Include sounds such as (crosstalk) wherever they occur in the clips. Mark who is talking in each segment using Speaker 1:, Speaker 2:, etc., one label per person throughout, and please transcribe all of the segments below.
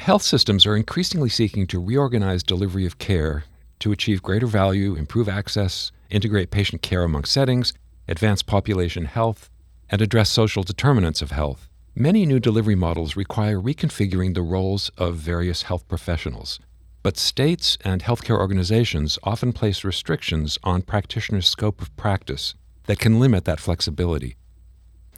Speaker 1: Health systems are increasingly seeking to reorganize delivery of care to achieve greater value, improve access, integrate patient care among settings, advance population health, and address social determinants of health. Many new delivery models require reconfiguring the roles of various health professionals. But states and healthcare organizations often place restrictions on practitioners' scope of practice that can limit that flexibility.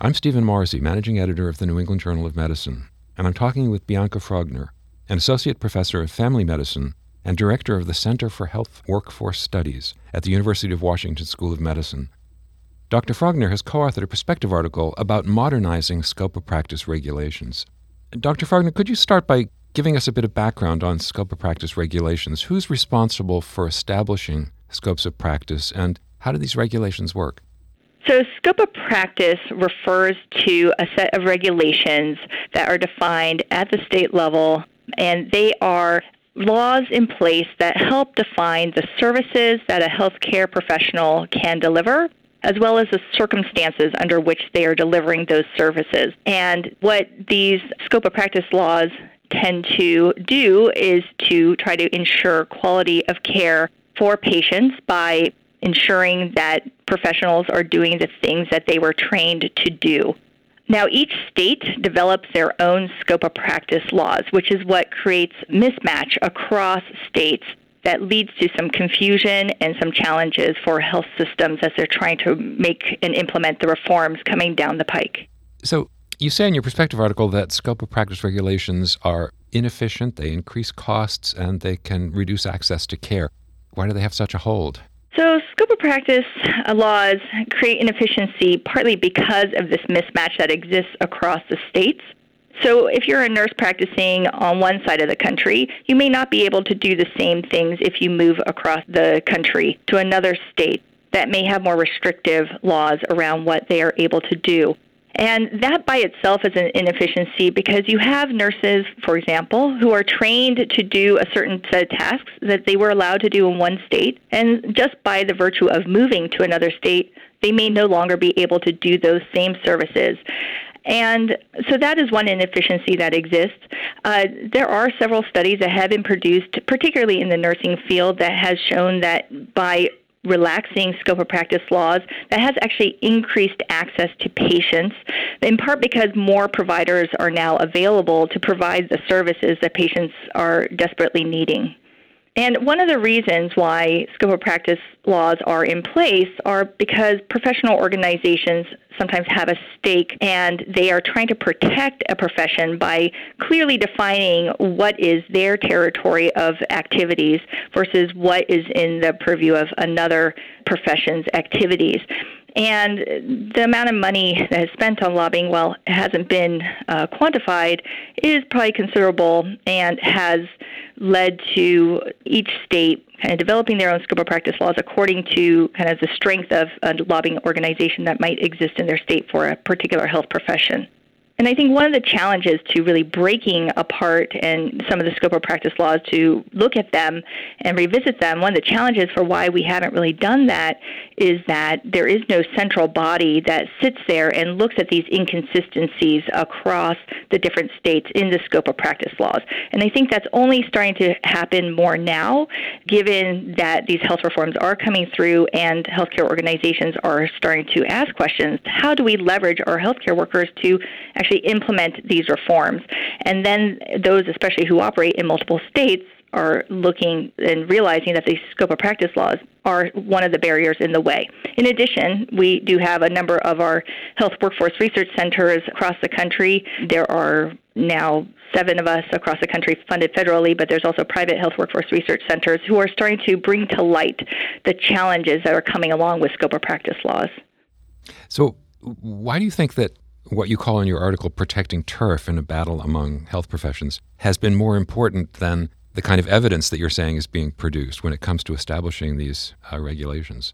Speaker 1: I'm Stephen Morrissey, managing editor of the New England Journal of Medicine and I'm talking with Bianca Frogner, an associate professor of family medicine and director of the Center for Health Workforce Studies at the University of Washington School of Medicine. Dr. Frogner has co authored a perspective article about modernizing scope of practice regulations. Dr. Frogner, could you start by giving us a bit of background on scope of practice regulations? Who's responsible for establishing scopes of practice, and how do these regulations work?
Speaker 2: So, scope of practice refers to a set of regulations that are defined at the state level, and they are laws in place that help define the services that a healthcare professional can deliver as well as the circumstances under which they are delivering those services. And what these scope of practice laws tend to do is to try to ensure quality of care for patients by ensuring that professionals are doing the things that they were trained to do. Now, each state develops their own scope of practice laws, which is what creates mismatch across states that leads to some confusion and some challenges for health systems as they're trying to make and implement the reforms coming down the pike.
Speaker 1: So, you say in your perspective article that scope of practice regulations are inefficient, they increase costs, and they can reduce access to care. Why do they have such a hold?
Speaker 2: So, scope of practice uh, laws create inefficiency partly because of this mismatch that exists across the states. So, if you're a nurse practicing on one side of the country, you may not be able to do the same things if you move across the country to another state that may have more restrictive laws around what they are able to do. And that by itself is an inefficiency because you have nurses, for example, who are trained to do a certain set of tasks that they were allowed to do in one state. And just by the virtue of moving to another state, they may no longer be able to do those same services. And so that is one inefficiency that exists. Uh, there are several studies that have been produced, particularly in the nursing field, that has shown that by relaxing scope of practice laws that has actually increased access to patients, in part because more providers are now available to provide the services that patients are desperately needing. And one of the reasons why scope of practice laws are in place are because professional organizations sometimes have a stake and they are trying to protect a profession by clearly defining what is their territory of activities versus what is in the purview of another profession's activities. And the amount of money that is spent on lobbying, well, it hasn't been uh, quantified, is probably considerable and has led to each state kind of developing their own scope of practice laws according to kind of the strength of a lobbying organization that might exist in their state for a particular health profession. And I think one of the challenges to really breaking apart and some of the scope of practice laws to look at them and revisit them, one of the challenges for why we haven't really done that is that there is no central body that sits there and looks at these inconsistencies across the different states in the scope of practice laws. And I think that's only starting to happen more now, given that these health reforms are coming through and healthcare organizations are starting to ask questions. How do we leverage our healthcare workers to actually actually implement these reforms. And then those, especially who operate in multiple states, are looking and realizing that the scope of practice laws are one of the barriers in the way. In addition, we do have a number of our health workforce research centers across the country. There are now seven of us across the country funded federally, but there's also private health workforce research centers who are starting to bring to light the challenges that are coming along with scope of practice laws.
Speaker 1: So, why do you think that what you call in your article protecting turf in a battle among health professions has been more important than the kind of evidence that you're saying is being produced when it comes to establishing these uh, regulations?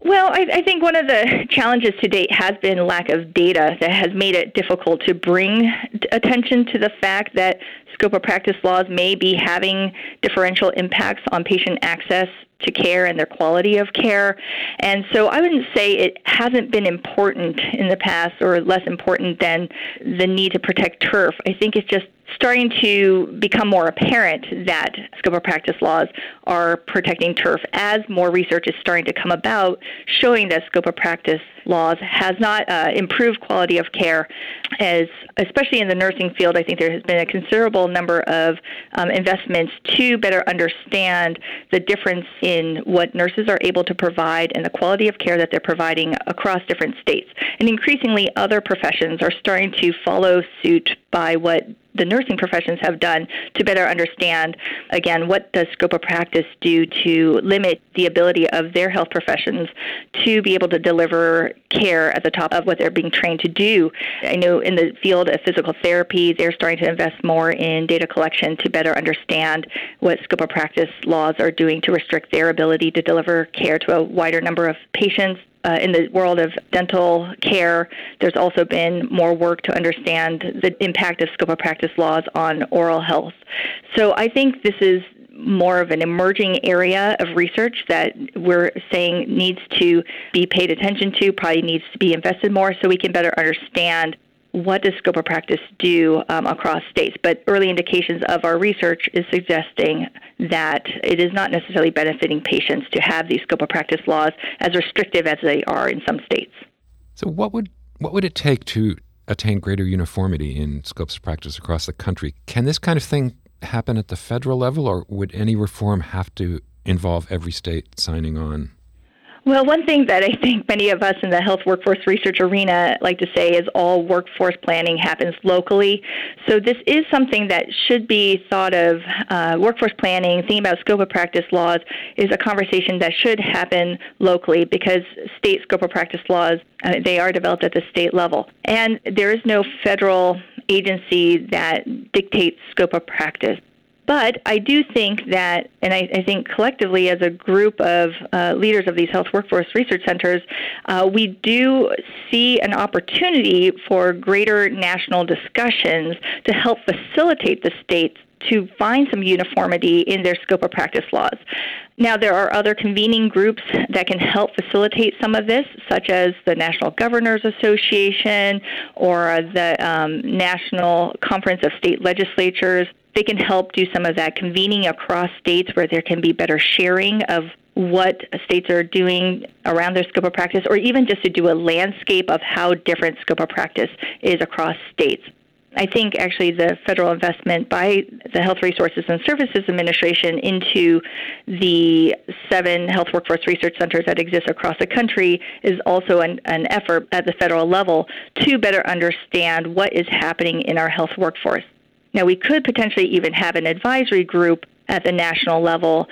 Speaker 2: Well, I, I, think one of the (laughs) challenges to date has been lack of data that has made it difficult to bring attention to the fact that scope of practice laws may be having differential impacts on patient access to care and their quality of care. And so I wouldn't say it hasn't been important in the past or less important than the need to protect turf. I think it's just starting to become more apparent that scope of practice laws are protecting turf as more research is starting to come about showing that scope of practice laws has not uh, improved quality of care. As especially in the nursing field i think there has been a considerable number of um, investments to better understand the difference in what nurses are able to provide and the quality of care that they're providing across different states. And increasingly other professions are starting to follow suit by what the nursing professions have done to better understand, again, what does scope of practice do to limit the ability of their health professions to be able to deliver care at the top of what they're being trained to do. I know in the field of physical therapy, they're starting to invest more in data collection to better understand what scope of practice laws are doing to restrict their ability to deliver care to a wider number of patients uh, in the world of dental care, there's also been more work to understand the impact of scope of practice laws on oral health. So I think this is more of an emerging area of research that we're saying needs to be paid attention to, probably needs to be invested more so we can better understand what does scope of practice do um, across states? But early indications of our research is suggesting that it is not necessarily benefiting patients to have these scope of practice laws as restrictive as they are in some states.
Speaker 1: So, what would what would it take to attain greater uniformity in scopes of practice across the country? Can this kind of thing happen at the federal level, or would any reform have to involve every state signing on?
Speaker 2: Well, one thing that I think many of us in the health workforce research arena like to say is all workforce planning happens locally. So this is something that should be thought of. Uh, workforce planning, thinking about scope of practice laws, is a conversation that should happen locally because state scope of practice laws uh, they are developed at the state level, and there is no federal agency that dictates scope of practice. But I do think that, and I, I think collectively as a group of uh, leaders of these health workforce research centers, uh, we do see an opportunity for greater national discussions to help facilitate the states to find some uniformity in their scope of practice laws. Now, there are other convening groups that can help facilitate some of this, such as the National Governors Association or the um, National Conference of State Legislatures they can help do some of that convening across states where there can be better sharing of what states are doing around their scope of practice, or even just to do a landscape of how different scope of practice is across states. I think actually the federal investment by the Health Resources and Services Administration into the seven health workforce research centers that exist across the country is also an, an effort at the federal level to better understand what is happening in our health workforce. Now, we could potentially even have an advisory group at the national level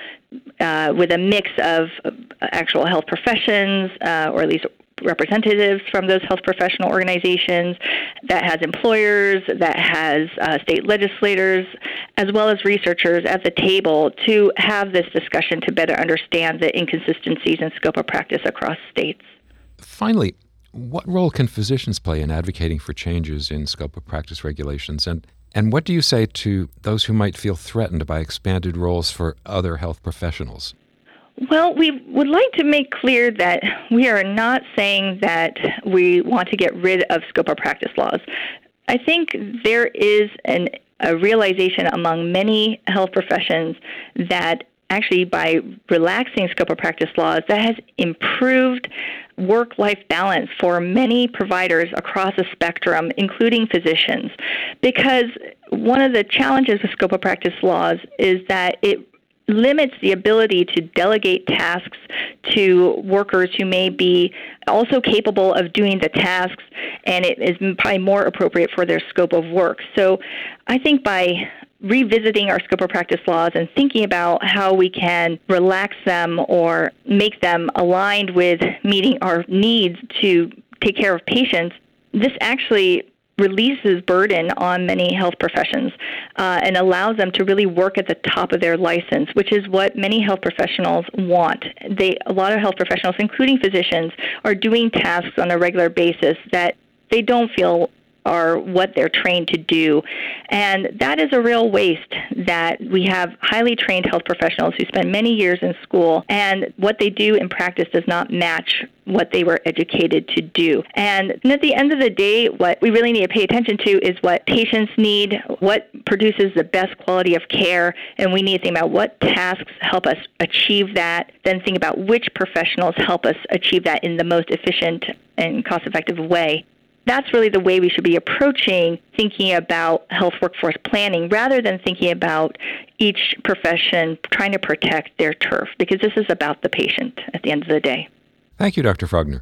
Speaker 2: uh, with a mix of actual health professions, uh, or at least representatives from those health professional organizations, that has employers, that has uh, state legislators, as well as researchers at the table to have this discussion to better understand the inconsistencies in scope of practice across states.
Speaker 1: Finally, what role can physicians play in advocating for changes in scope of practice regulations? And and what do you say to those who might feel threatened by expanded roles for other health professionals?
Speaker 2: Well, we would like to make clear that we are not saying that we want to get rid of scope of practice laws. I think there is an, a realization among many health professions that actually by relaxing scope of practice laws, that has improved work life balance for many providers across the spectrum, including physicians. Because one of the challenges with scope of practice laws is that it limits the ability to delegate tasks to workers who may be also capable of doing the tasks and it is probably more appropriate for their scope of work. So I think by revisiting our scope of practice laws and thinking about how we can relax them or make them aligned with meeting our needs to take care of patients, this actually releases burden on many health professions uh, and allows them to really work at the top of their license, which is what many health professionals want. They, a lot of health professionals, including physicians, are doing tasks on a regular basis that they don't feel are what they're trained to do. And that is a real waste that we have highly trained health professionals who spend many years in school, and what they do in practice does not match what they were educated to do. And at the end of the day, what we really need to pay attention to is what patients need, what produces the best quality of care, and we need to think about what tasks help us achieve that, then think about which professionals help us achieve that in the most efficient and cost effective way that's really the way we should be approaching thinking about health workforce planning rather than thinking about each profession trying to protect their turf because this is about the patient at the end of the day.
Speaker 1: Thank you, Dr. Frogner.